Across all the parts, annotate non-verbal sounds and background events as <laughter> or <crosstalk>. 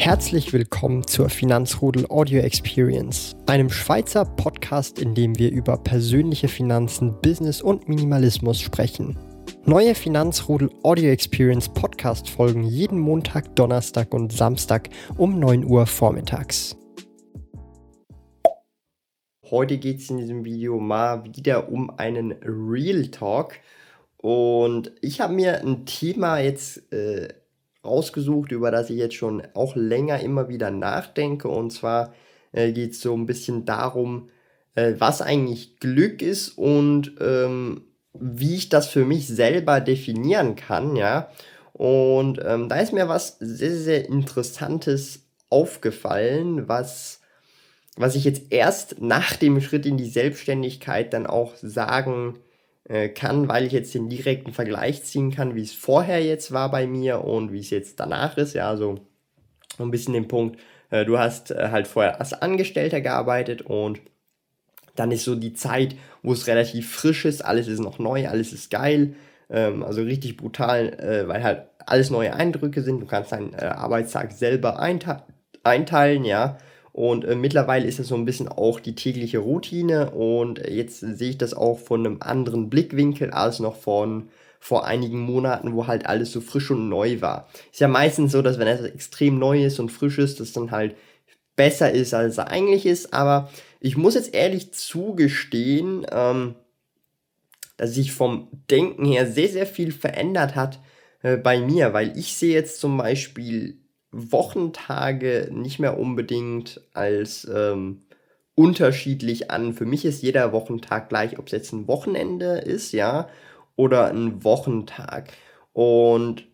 Herzlich willkommen zur Finanzrudel Audio Experience, einem Schweizer Podcast, in dem wir über persönliche Finanzen, Business und Minimalismus sprechen. Neue Finanzrudel Audio Experience Podcast folgen jeden Montag, Donnerstag und Samstag um 9 Uhr vormittags. Heute geht es in diesem Video mal wieder um einen Real Talk. Und ich habe mir ein Thema jetzt äh, rausgesucht, über das ich jetzt schon auch länger immer wieder nachdenke. Und zwar äh, geht es so ein bisschen darum, äh, was eigentlich Glück ist und ähm, wie ich das für mich selber definieren kann, ja. Und ähm, da ist mir was sehr, sehr Interessantes aufgefallen, was, was ich jetzt erst nach dem Schritt in die Selbstständigkeit dann auch sagen äh, kann, weil ich jetzt den direkten Vergleich ziehen kann, wie es vorher jetzt war bei mir und wie es jetzt danach ist. Ja, also ein bisschen den Punkt, äh, du hast äh, halt vorher als Angestellter gearbeitet und dann ist so die Zeit, wo es relativ frisch ist, alles ist noch neu, alles ist geil, ähm, also richtig brutal, weil halt alles neue Eindrücke sind. Du kannst deinen Arbeitstag selber einte einteilen, ja. Und äh, mittlerweile ist es so ein bisschen auch die tägliche Routine und jetzt sehe ich das auch von einem anderen Blickwinkel als noch von vor einigen Monaten, wo halt alles so frisch und neu war. Ist ja meistens so, dass wenn etwas extrem neu ist und frisch ist, das dann halt besser ist, als es eigentlich ist. Aber ich muss jetzt ehrlich zugestehen, ähm, dass sich vom Denken her sehr, sehr viel verändert hat äh, bei mir, weil ich sehe jetzt zum Beispiel Wochentage nicht mehr unbedingt als ähm, unterschiedlich an. Für mich ist jeder Wochentag gleich, ob es jetzt ein Wochenende ist, ja, oder ein Wochentag. Und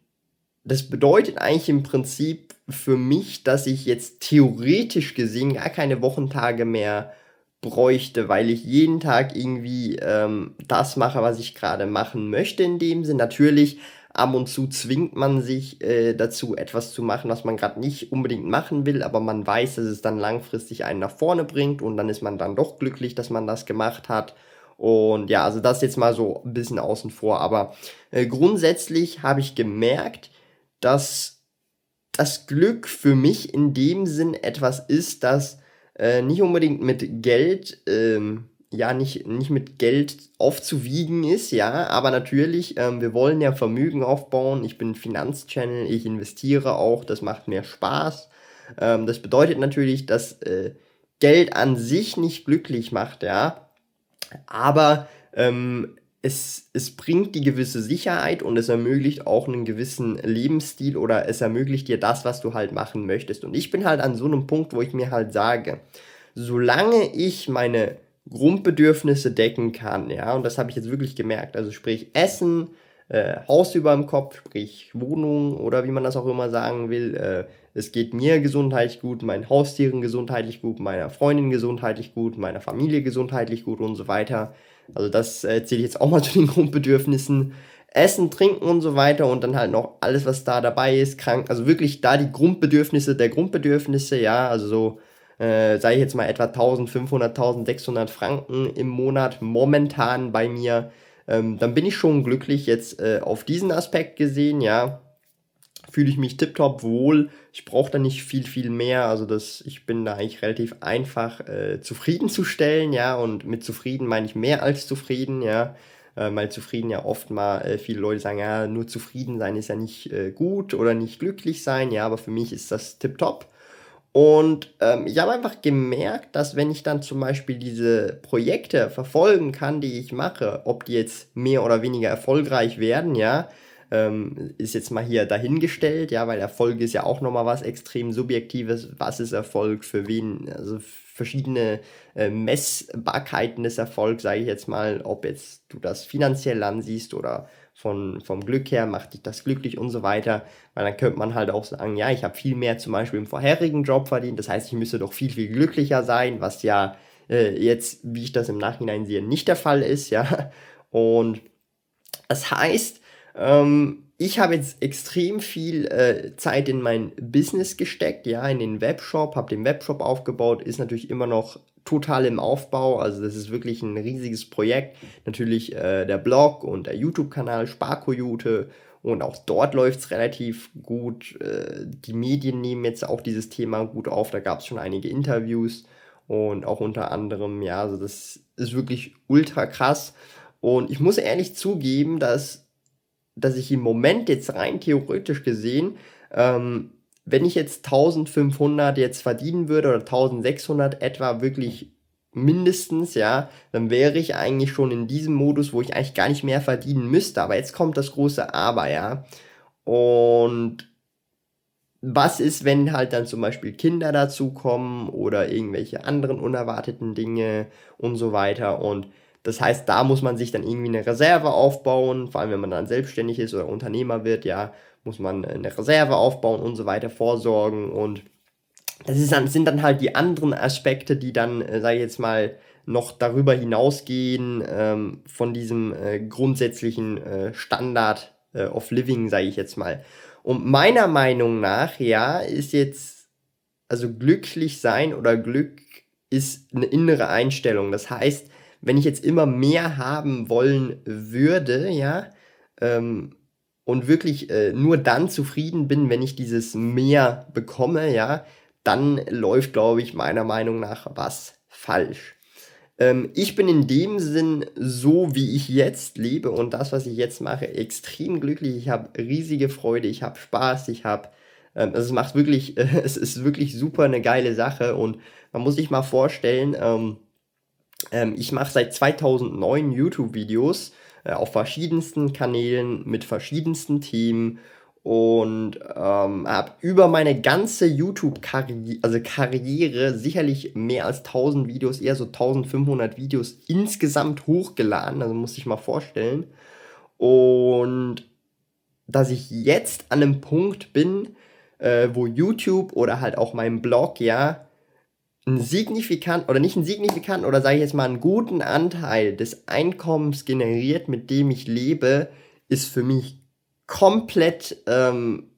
das bedeutet eigentlich im Prinzip für mich, dass ich jetzt theoretisch gesehen gar keine Wochentage mehr bräuchte, weil ich jeden Tag irgendwie ähm, das mache, was ich gerade machen möchte in dem Sinn. Natürlich ab und zu zwingt man sich äh, dazu, etwas zu machen, was man gerade nicht unbedingt machen will, aber man weiß, dass es dann langfristig einen nach vorne bringt und dann ist man dann doch glücklich, dass man das gemacht hat. Und ja, also das jetzt mal so ein bisschen außen vor. Aber äh, grundsätzlich habe ich gemerkt, dass das Glück für mich in dem Sinn etwas ist, das äh, nicht unbedingt mit Geld ähm, ja nicht, nicht mit Geld aufzuwiegen ist, ja, aber natürlich, ähm, wir wollen ja Vermögen aufbauen. Ich bin Finanzchannel, ich investiere auch, das macht mir Spaß. Ähm, das bedeutet natürlich, dass äh, Geld an sich nicht glücklich macht, ja, aber ähm, es, es bringt die gewisse Sicherheit und es ermöglicht auch einen gewissen Lebensstil oder es ermöglicht dir das, was du halt machen möchtest. Und ich bin halt an so einem Punkt, wo ich mir halt sage, solange ich meine Grundbedürfnisse decken kann, ja, und das habe ich jetzt wirklich gemerkt. Also sprich Essen, äh, Haus über dem Kopf, sprich Wohnung oder wie man das auch immer sagen will. Äh, es geht mir gesundheitlich gut, meinen Haustieren gesundheitlich gut, meiner Freundin gesundheitlich gut, meiner Familie gesundheitlich gut und so weiter. Also das äh, zähle ich jetzt auch mal zu den <laughs> Grundbedürfnissen. Essen, Trinken und so weiter und dann halt noch alles, was da dabei ist, krank. Also wirklich da die Grundbedürfnisse der Grundbedürfnisse, ja, also so äh, sage ich jetzt mal etwa 1500, 1600 Franken im Monat momentan bei mir, ähm, dann bin ich schon glücklich jetzt äh, auf diesen Aspekt gesehen, ja. Fühle ich mich tiptop wohl. Ich brauche da nicht viel, viel mehr. Also das, ich bin da eigentlich relativ einfach äh, zufriedenzustellen, ja. Und mit zufrieden meine ich mehr als zufrieden, ja. Äh, weil zufrieden ja oft mal äh, viele Leute sagen, ja, nur zufrieden sein ist ja nicht äh, gut oder nicht glücklich sein, ja, aber für mich ist das tipptopp. Und ähm, ich habe einfach gemerkt, dass wenn ich dann zum Beispiel diese Projekte verfolgen kann, die ich mache, ob die jetzt mehr oder weniger erfolgreich werden, ja, ähm, ist jetzt mal hier dahingestellt, ja, weil Erfolg ist ja auch nochmal was extrem Subjektives. Was ist Erfolg für wen? Also verschiedene äh, Messbarkeiten des Erfolgs, sage ich jetzt mal, ob jetzt du das finanziell ansiehst oder von, vom Glück her, macht dich das glücklich und so weiter. Weil dann könnte man halt auch sagen, ja, ich habe viel mehr zum Beispiel im vorherigen Job verdient, das heißt, ich müsste doch viel, viel glücklicher sein, was ja äh, jetzt, wie ich das im Nachhinein sehe, nicht der Fall ist, ja. Und das heißt, ähm, ich habe jetzt extrem viel äh, Zeit in mein Business gesteckt, ja, in den Webshop, habe den Webshop aufgebaut, ist natürlich immer noch total im Aufbau. Also das ist wirklich ein riesiges Projekt. Natürlich äh, der Blog und der YouTube-Kanal Sparkojute. Und auch dort läuft es relativ gut. Äh, die Medien nehmen jetzt auch dieses Thema gut auf. Da gab es schon einige Interviews. Und auch unter anderem, ja, also das ist wirklich ultra krass. Und ich muss ehrlich zugeben, dass, dass ich im Moment jetzt rein theoretisch gesehen ähm, wenn ich jetzt 1500 jetzt verdienen würde oder 1600 etwa wirklich mindestens, ja, dann wäre ich eigentlich schon in diesem Modus, wo ich eigentlich gar nicht mehr verdienen müsste. Aber jetzt kommt das große Aber, ja. Und was ist, wenn halt dann zum Beispiel Kinder dazukommen oder irgendwelche anderen unerwarteten Dinge und so weiter. Und das heißt, da muss man sich dann irgendwie eine Reserve aufbauen, vor allem wenn man dann selbstständig ist oder Unternehmer wird, ja, muss man eine Reserve aufbauen und so weiter, vorsorgen und das ist dann, sind dann halt die anderen Aspekte, die dann, äh, sage ich jetzt mal, noch darüber hinausgehen ähm, von diesem äh, grundsätzlichen äh, Standard äh, of Living, sage ich jetzt mal. Und meiner Meinung nach, ja, ist jetzt, also glücklich sein oder Glück ist eine innere Einstellung. Das heißt, wenn ich jetzt immer mehr haben wollen würde, ja, ähm, und wirklich äh, nur dann zufrieden bin, wenn ich dieses mehr bekomme, ja, dann läuft, glaube ich, meiner Meinung nach was falsch. Ähm, ich bin in dem Sinn so, wie ich jetzt lebe und das, was ich jetzt mache, extrem glücklich. Ich habe riesige Freude, ich habe Spaß, ich habe, ähm, also es macht wirklich, äh, <laughs> es ist wirklich super eine geile Sache und man muss sich mal vorstellen, ähm, ähm ich mache seit 2009 YouTube-Videos auf verschiedensten Kanälen mit verschiedensten Themen und ähm, habe über meine ganze YouTube-Karriere, also Karriere, sicherlich mehr als 1000 Videos, eher so 1500 Videos insgesamt hochgeladen, also muss ich mal vorstellen. Und dass ich jetzt an einem Punkt bin, äh, wo YouTube oder halt auch mein Blog ja einen signifikant oder nicht einen signifikanten oder sage ich jetzt mal einen guten Anteil des Einkommens generiert, mit dem ich lebe, ist für mich komplett, ähm,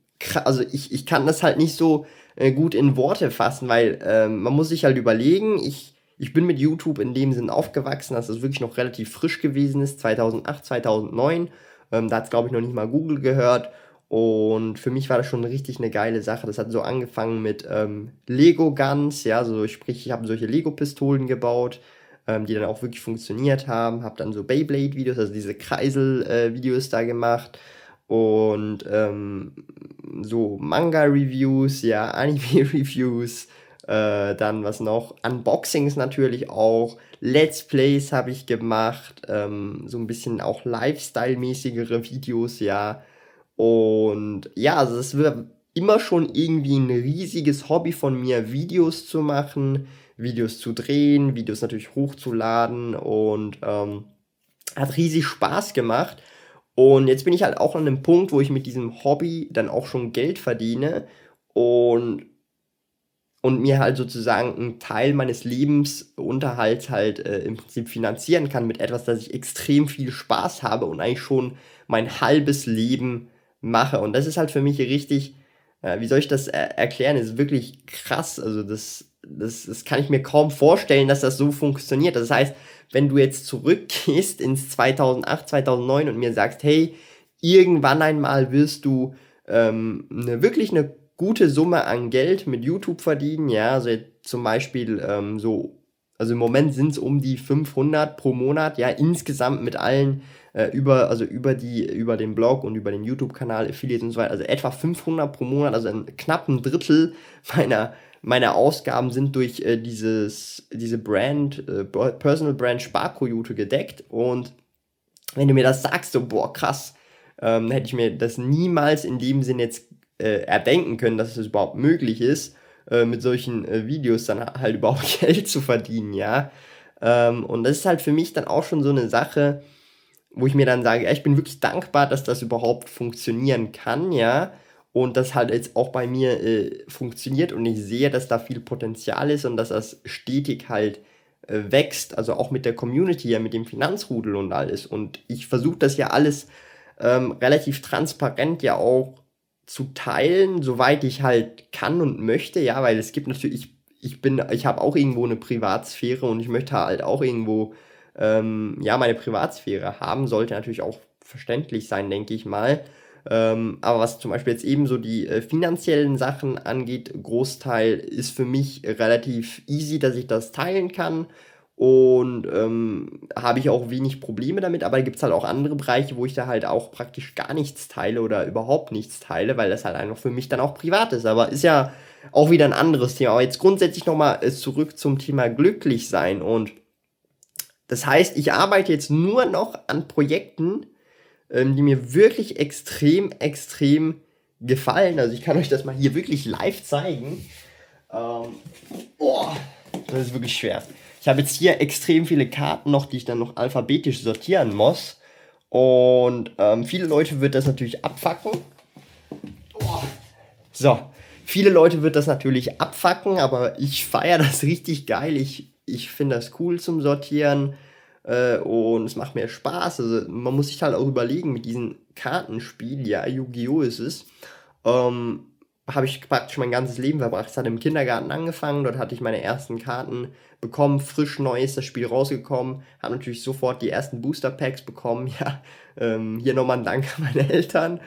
also ich, ich kann das halt nicht so äh, gut in Worte fassen, weil ähm, man muss sich halt überlegen, ich, ich bin mit YouTube in dem Sinn aufgewachsen, dass es wirklich noch relativ frisch gewesen ist, 2008, 2009. Ähm, da hat es, glaube ich, noch nicht mal Google gehört. Und für mich war das schon richtig eine geile Sache. Das hat so angefangen mit ähm, Lego Guns, ja, so sprich, ich habe solche Lego-Pistolen gebaut, ähm, die dann auch wirklich funktioniert haben. Habe dann so Beyblade-Videos, also diese Kreisel-Videos äh, da gemacht. Und ähm, so Manga-Reviews, ja, <laughs> Anime-Reviews, äh, dann was noch? Unboxings natürlich auch. Let's Plays habe ich gemacht, ähm, so ein bisschen auch Lifestyle-mäßigere Videos, ja. Und ja, also es wird immer schon irgendwie ein riesiges Hobby von mir, Videos zu machen, Videos zu drehen, Videos natürlich hochzuladen und ähm, hat riesig Spaß gemacht. Und jetzt bin ich halt auch an einem Punkt, wo ich mit diesem Hobby dann auch schon Geld verdiene und, und mir halt sozusagen einen Teil meines Lebensunterhalts halt äh, im Prinzip finanzieren kann mit etwas, das ich extrem viel Spaß habe und eigentlich schon mein halbes Leben mache. Und das ist halt für mich richtig, äh, wie soll ich das er erklären, ist wirklich krass. Also das, das, das kann ich mir kaum vorstellen, dass das so funktioniert. Das heißt, wenn du jetzt zurückgehst ins 2008, 2009 und mir sagst, hey, irgendwann einmal wirst du ähm, eine, wirklich eine gute Summe an Geld mit YouTube verdienen, ja, also zum Beispiel ähm, so, also im Moment sind es um die 500 pro Monat, ja, insgesamt mit allen äh, über, also über die, über den Blog und über den YouTube-Kanal, Affiliate und so weiter, also etwa 500 pro Monat, also ein knappen Drittel meiner, meiner Ausgaben sind durch äh, dieses, diese Brand, äh, Personal Brand Sparkoyote gedeckt und wenn du mir das sagst, so, boah, krass, ähm, hätte ich mir das niemals in dem Sinn jetzt äh, erdenken können, dass es überhaupt möglich ist, äh, mit solchen äh, Videos dann halt überhaupt <laughs> Geld zu verdienen, ja. Ähm, und das ist halt für mich dann auch schon so eine Sache, wo ich mir dann sage, ja, ich bin wirklich dankbar, dass das überhaupt funktionieren kann, ja. Und das halt jetzt auch bei mir äh, funktioniert und ich sehe, dass da viel Potenzial ist und dass das stetig halt äh, wächst, also auch mit der Community, ja, mit dem Finanzrudel und alles. Und ich versuche das ja alles ähm, relativ transparent ja auch zu teilen, soweit ich halt kann und möchte, ja, weil es gibt natürlich, ich bin, ich habe auch irgendwo eine Privatsphäre und ich möchte halt auch irgendwo, ähm, ja, meine Privatsphäre haben, sollte natürlich auch verständlich sein, denke ich mal. Ähm, aber was zum Beispiel jetzt eben so die äh, finanziellen Sachen angeht, Großteil ist für mich relativ easy, dass ich das teilen kann. Und ähm, habe ich auch wenig Probleme damit, aber da gibt es halt auch andere Bereiche, wo ich da halt auch praktisch gar nichts teile oder überhaupt nichts teile, weil das halt einfach für mich dann auch privat ist. Aber ist ja auch wieder ein anderes Thema. Aber jetzt grundsätzlich nochmal äh, zurück zum Thema glücklich sein. Und das heißt, ich arbeite jetzt nur noch an Projekten, ähm, die mir wirklich extrem, extrem gefallen. Also ich kann euch das mal hier wirklich live zeigen. Ähm, oh, das ist wirklich schwer. Ich habe jetzt hier extrem viele Karten noch, die ich dann noch alphabetisch sortieren muss. Und ähm, viele Leute wird das natürlich abfacken. Oh. So, viele Leute wird das natürlich abfacken, aber ich feiere das richtig geil. Ich, ich finde das cool zum Sortieren. Äh, und es macht mir Spaß. Also man muss sich halt auch überlegen mit diesem Kartenspiel, ja, Yu-Gi-Oh! ist es. Ähm, habe ich praktisch mein ganzes Leben verbracht. Es hat im Kindergarten angefangen, dort hatte ich meine ersten Karten bekommen, frisch neu ist das Spiel rausgekommen, habe natürlich sofort die ersten Booster Packs bekommen. <laughs> Ja, ähm, hier nochmal ein Dank an meine Eltern.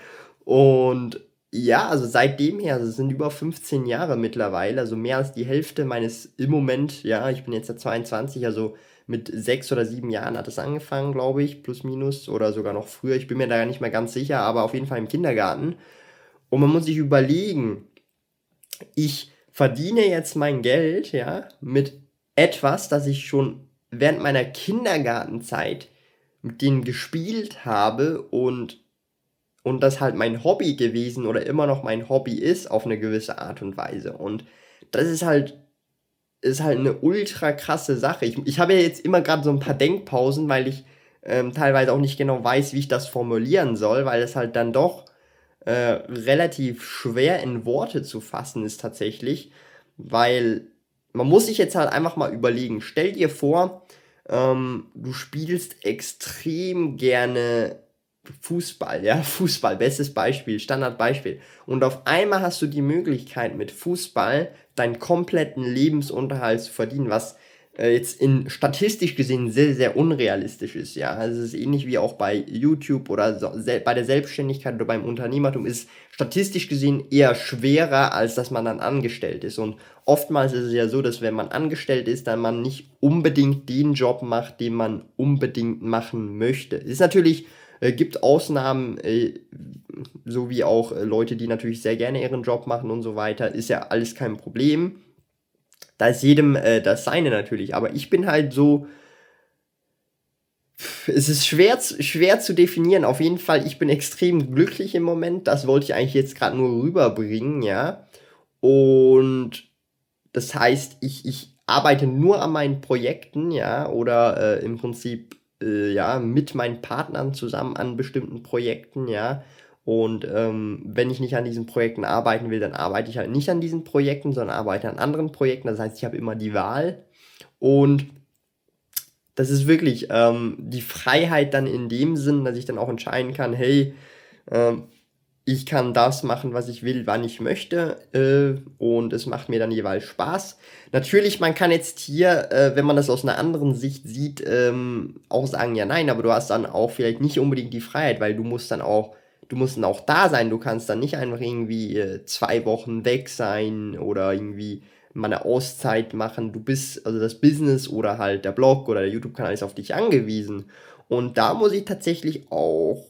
Und ja, also seitdem her, also es sind über 15 Jahre mittlerweile, also mehr als die Hälfte meines im Moment, ja, ich bin jetzt ja 22, also mit sechs oder sieben Jahren hat es angefangen, glaube ich, plus minus oder sogar noch früher. Ich bin mir da nicht mehr ganz sicher, aber auf jeden Fall im Kindergarten. Und man muss sich überlegen, ich verdiene jetzt mein Geld, ja, mit etwas, das ich schon während meiner Kindergartenzeit mit denen gespielt habe und und das halt mein Hobby gewesen oder immer noch mein Hobby ist auf eine gewisse Art und Weise. Und das ist halt ist halt eine ultra krasse Sache. Ich, ich habe ja jetzt immer gerade so ein paar Denkpausen, weil ich ähm, teilweise auch nicht genau weiß, wie ich das formulieren soll, weil es halt dann doch äh, relativ schwer in Worte zu fassen ist tatsächlich, weil man muss sich jetzt halt einfach mal überlegen. Stell dir vor, ähm, du spielst extrem gerne Fußball, ja, Fußball, bestes Beispiel, Standardbeispiel. Und auf einmal hast du die Möglichkeit, mit Fußball deinen kompletten Lebensunterhalt zu verdienen, was äh, jetzt in statistisch gesehen sehr, sehr unrealistisch ist, ja. Also es ist ähnlich wie auch bei YouTube oder so, bei der Selbstständigkeit oder beim Unternehmertum ist statistisch gesehen eher schwerer, als dass man dann angestellt ist. Und oftmals ist es ja so, dass wenn man angestellt ist, dann man nicht unbedingt den Job macht, den man unbedingt machen möchte. Es ist natürlich äh, gibt Ausnahmen, äh, so wie auch äh, Leute, die natürlich sehr gerne ihren Job machen und so weiter. Ist ja alles kein Problem. Da ist jedem äh, das Seine natürlich. Aber ich bin halt so. Es ist schwer, schwer zu definieren. Auf jeden Fall, ich bin extrem glücklich im Moment. Das wollte ich eigentlich jetzt gerade nur rüberbringen, ja. Und das heißt, ich, ich arbeite nur an meinen Projekten, ja, oder äh, im Prinzip äh, ja, mit meinen Partnern zusammen an bestimmten Projekten, ja. Und ähm, wenn ich nicht an diesen Projekten arbeiten will, dann arbeite ich halt nicht an diesen Projekten, sondern arbeite an anderen Projekten. Das heißt, ich habe immer die Wahl. Und das ist wirklich ähm, die Freiheit dann in dem Sinn, dass ich dann auch entscheiden kann, hey, ähm, ich kann das machen, was ich will, wann ich möchte äh, und es macht mir dann jeweils Spaß. Natürlich, man kann jetzt hier, äh, wenn man das aus einer anderen Sicht sieht, ähm, auch sagen, ja nein, aber du hast dann auch vielleicht nicht unbedingt die Freiheit, weil du musst dann auch, du musst dann auch da sein, du kannst dann nicht einfach irgendwie äh, zwei Wochen weg sein oder irgendwie mal eine Auszeit machen. Du bist, also das Business oder halt der Blog oder der YouTube-Kanal ist auf dich angewiesen. Und da muss ich tatsächlich auch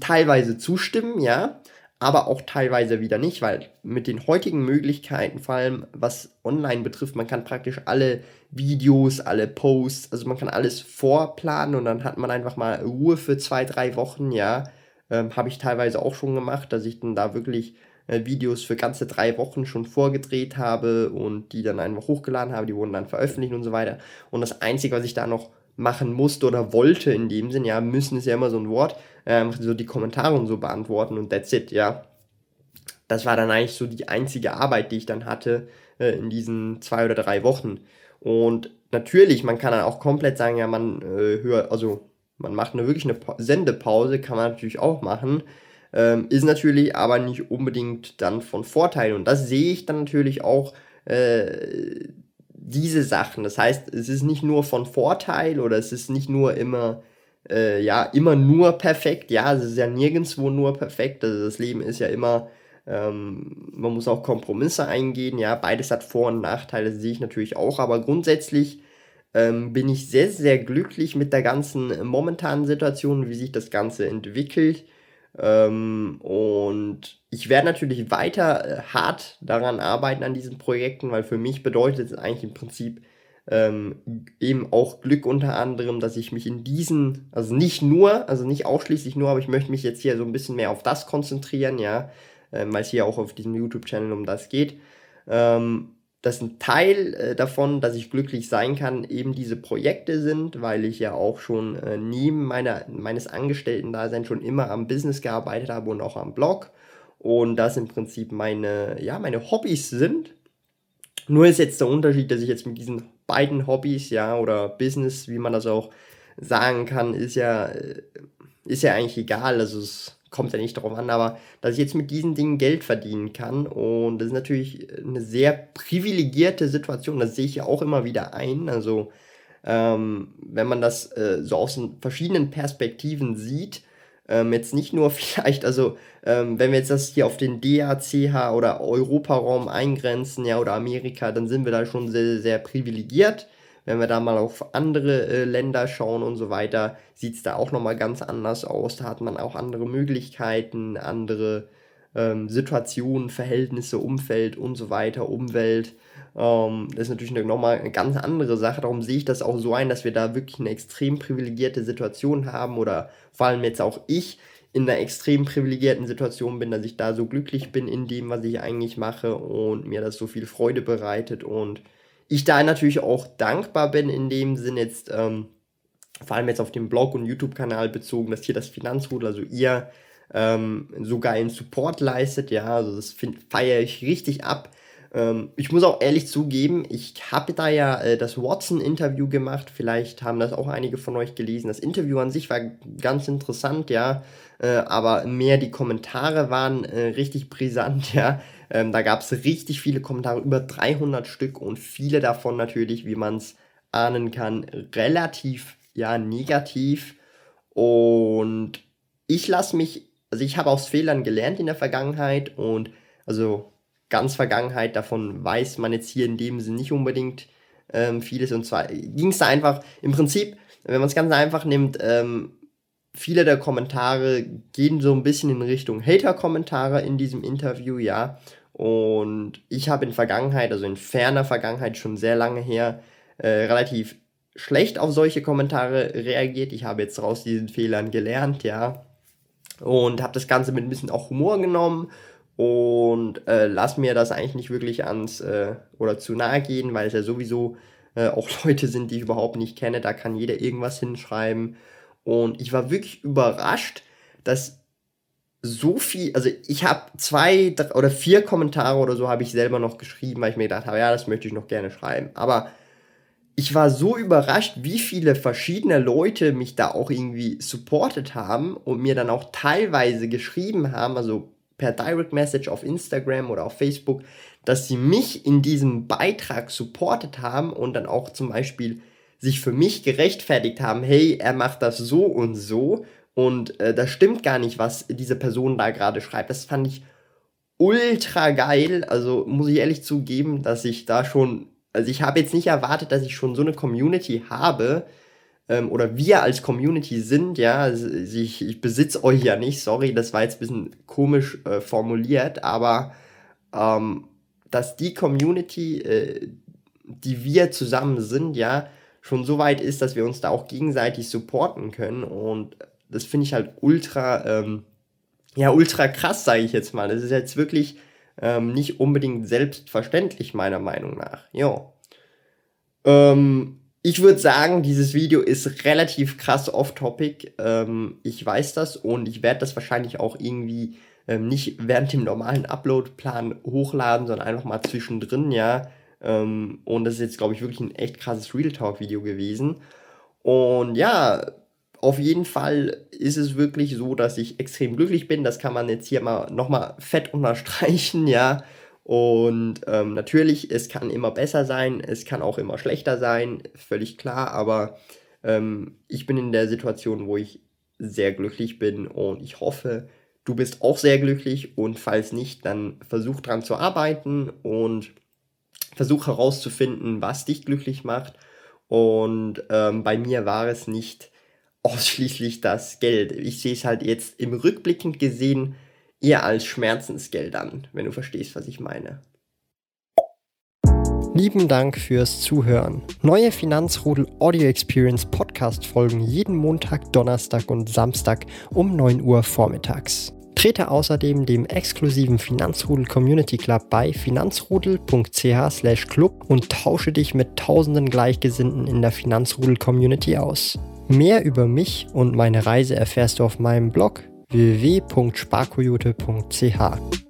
teilweise zustimmen, ja, aber auch teilweise wieder nicht, weil mit den heutigen Möglichkeiten, vor allem was online betrifft, man kann praktisch alle Videos, alle Posts, also man kann alles vorplanen und dann hat man einfach mal Ruhe für zwei, drei Wochen, ja. Ähm, Habe ich teilweise auch schon gemacht, dass ich dann da wirklich äh, Videos für ganze drei Wochen schon vorgedreht habe und die dann einfach hochgeladen habe, die wurden dann veröffentlicht und so weiter. Und das Einzige, was ich da noch machen musste oder wollte in dem Sinn, ja, müssen ist ja immer so ein Wort, ähm, so die Kommentare und so beantworten und that's it, ja. Das war dann eigentlich so die einzige Arbeit, die ich dann hatte äh, in diesen zwei oder drei Wochen. Und natürlich, man kann dann auch komplett sagen, ja, man äh, hört, also man macht eine wirklich eine pa Sendepause, kann man natürlich auch machen. Ähm, ist natürlich aber nicht unbedingt dann von Vorteil. Und das sehe ich dann natürlich auch äh, diese Sachen. Das heißt, es ist nicht nur von Vorteil oder es ist nicht nur immer, äh, ja, immer nur perfekt. Ja, es ist ja nirgendwo nur perfekt. Also das Leben ist ja immer, ähm, man muss auch Kompromisse eingehen. Ja, beides hat Vor- und Nachteile, sehe ich natürlich auch. Aber grundsätzlich ähm, bin ich sehr, sehr glücklich mit der ganzen momentanen Situation, wie sich das Ganze entwickelt. Ähm, und ich werde natürlich weiter äh, hart daran arbeiten an diesen Projekten, weil für mich bedeutet es eigentlich im Prinzip ähm, eben auch Glück unter anderem, dass ich mich in diesen, also nicht nur, also nicht ausschließlich nur, aber ich möchte mich jetzt hier so ein bisschen mehr auf das konzentrieren, ja, ähm, weil es hier auch auf diesem YouTube-Channel um das geht. Ähm, dass ein Teil äh, davon, dass ich glücklich sein kann, eben diese Projekte sind, weil ich ja auch schon äh, neben meiner, meines Angestellten-Daseins schon immer am Business gearbeitet habe und auch am Blog. Und das im Prinzip meine, ja, meine Hobbys sind. Nur ist jetzt der Unterschied, dass ich jetzt mit diesen beiden Hobbys, ja, oder Business, wie man das auch sagen kann, ist ja, äh, ist ja eigentlich egal. Also es kommt ja nicht darauf an, aber dass ich jetzt mit diesen Dingen Geld verdienen kann und das ist natürlich eine sehr privilegierte Situation, das sehe ich ja auch immer wieder ein, also ähm, wenn man das äh, so aus verschiedenen Perspektiven sieht, ähm, jetzt nicht nur <laughs> vielleicht, also ähm, wenn wir jetzt das hier auf den DACH oder Europaraum eingrenzen, ja, oder Amerika, dann sind wir da schon sehr, sehr privilegiert. Wenn wir da mal auf andere äh, Länder schauen und so weiter, sieht es da auch nochmal ganz anders aus. Da hat man auch andere Möglichkeiten, andere ähm, Situationen, Verhältnisse, Umfeld und so weiter, Umwelt. Ähm, das ist natürlich nochmal eine ganz andere Sache. Darum sehe ich das auch so ein, dass wir da wirklich eine extrem privilegierte Situation haben oder vor allem jetzt auch ich in einer extrem privilegierten Situation bin, dass ich da so glücklich bin in dem, was ich eigentlich mache und mir das so viel Freude bereitet und ich da natürlich auch dankbar bin in dem Sinn jetzt, ähm, vor allem jetzt auf dem Blog und YouTube-Kanal bezogen, dass hier das Finanzrudel, also ihr ähm, sogar einen Support leistet, ja, also das feiere ich richtig ab. Ähm, ich muss auch ehrlich zugeben, ich habe da ja äh, das Watson-Interview gemacht, vielleicht haben das auch einige von euch gelesen. Das Interview an sich war ganz interessant, ja, äh, aber mehr die Kommentare waren äh, richtig brisant, <laughs> ja. Ähm, da gab es richtig viele Kommentare, über 300 Stück und viele davon natürlich, wie man es ahnen kann, relativ ja negativ. Und ich lasse mich, also ich habe aus Fehlern gelernt in der Vergangenheit und also ganz Vergangenheit, davon weiß man jetzt hier in dem Sinne nicht unbedingt ähm, vieles. Und zwar ging es da einfach, im Prinzip, wenn man es ganz einfach nimmt, ähm, viele der Kommentare gehen so ein bisschen in Richtung Hater-Kommentare in diesem Interview, ja. Und ich habe in Vergangenheit, also in ferner Vergangenheit schon sehr lange her, äh, relativ schlecht auf solche Kommentare reagiert. Ich habe jetzt aus diesen Fehlern gelernt, ja. Und habe das Ganze mit ein bisschen auch Humor genommen und äh, lass mir das eigentlich nicht wirklich ans äh, oder zu nahe gehen, weil es ja sowieso äh, auch <laughs> Leute sind, die ich überhaupt nicht kenne. Da kann jeder irgendwas hinschreiben. Und ich war wirklich überrascht, dass so viel, also ich habe zwei drei, oder vier Kommentare oder so habe ich selber noch geschrieben, weil ich mir gedacht habe, ja, das möchte ich noch gerne schreiben. Aber ich war so überrascht, wie viele verschiedene Leute mich da auch irgendwie supportet haben und mir dann auch teilweise geschrieben haben, also per Direct Message auf Instagram oder auf Facebook, dass sie mich in diesem Beitrag supportet haben und dann auch zum Beispiel sich für mich gerechtfertigt haben, hey, er macht das so und so und äh, das stimmt gar nicht, was diese Person da gerade schreibt. Das fand ich ultra geil. Also muss ich ehrlich zugeben, dass ich da schon, also ich habe jetzt nicht erwartet, dass ich schon so eine Community habe ähm, oder wir als Community sind, ja. Ich, ich besitze euch ja nicht, sorry, das war jetzt ein bisschen komisch äh, formuliert, aber ähm, dass die Community, äh, die wir zusammen sind, ja, schon so weit ist, dass wir uns da auch gegenseitig supporten können und das finde ich halt ultra, ähm, ja, ultra krass, sage ich jetzt mal. Das ist jetzt wirklich ähm, nicht unbedingt selbstverständlich, meiner Meinung nach. Ja. Ähm, ich würde sagen, dieses Video ist relativ krass off-topic. Ähm, ich weiß das und ich werde das wahrscheinlich auch irgendwie ähm, nicht während dem normalen Upload-Plan hochladen, sondern einfach mal zwischendrin, ja. Ähm, und das ist jetzt, glaube ich, wirklich ein echt krasses Real Talk-Video gewesen. Und ja, auf jeden Fall ist es wirklich so, dass ich extrem glücklich bin. Das kann man jetzt hier mal nochmal fett unterstreichen, <laughs> ja. Und ähm, natürlich, es kann immer besser sein, es kann auch immer schlechter sein, völlig klar, aber ähm, ich bin in der Situation, wo ich sehr glücklich bin und ich hoffe, du bist auch sehr glücklich und falls nicht, dann versuch dran zu arbeiten und versuch herauszufinden, was dich glücklich macht. Und ähm, bei mir war es nicht <laughs> ausschließlich das Geld. Ich sehe es halt jetzt im Rückblickend gesehen eher als Schmerzensgeld an, wenn du verstehst, was ich meine. Lieben Dank fürs Zuhören. Neue Finanzrudel Audio Experience Podcast folgen jeden Montag, Donnerstag und Samstag um 9 Uhr vormittags. Trete außerdem dem exklusiven Finanzrudel Community Club bei finanzrudel.ch/club und tausche dich mit tausenden Gleichgesinnten in der Finanzrudel Community aus. Mehr über mich und meine Reise erfährst du auf meinem Blog www.sparkoyote.ch.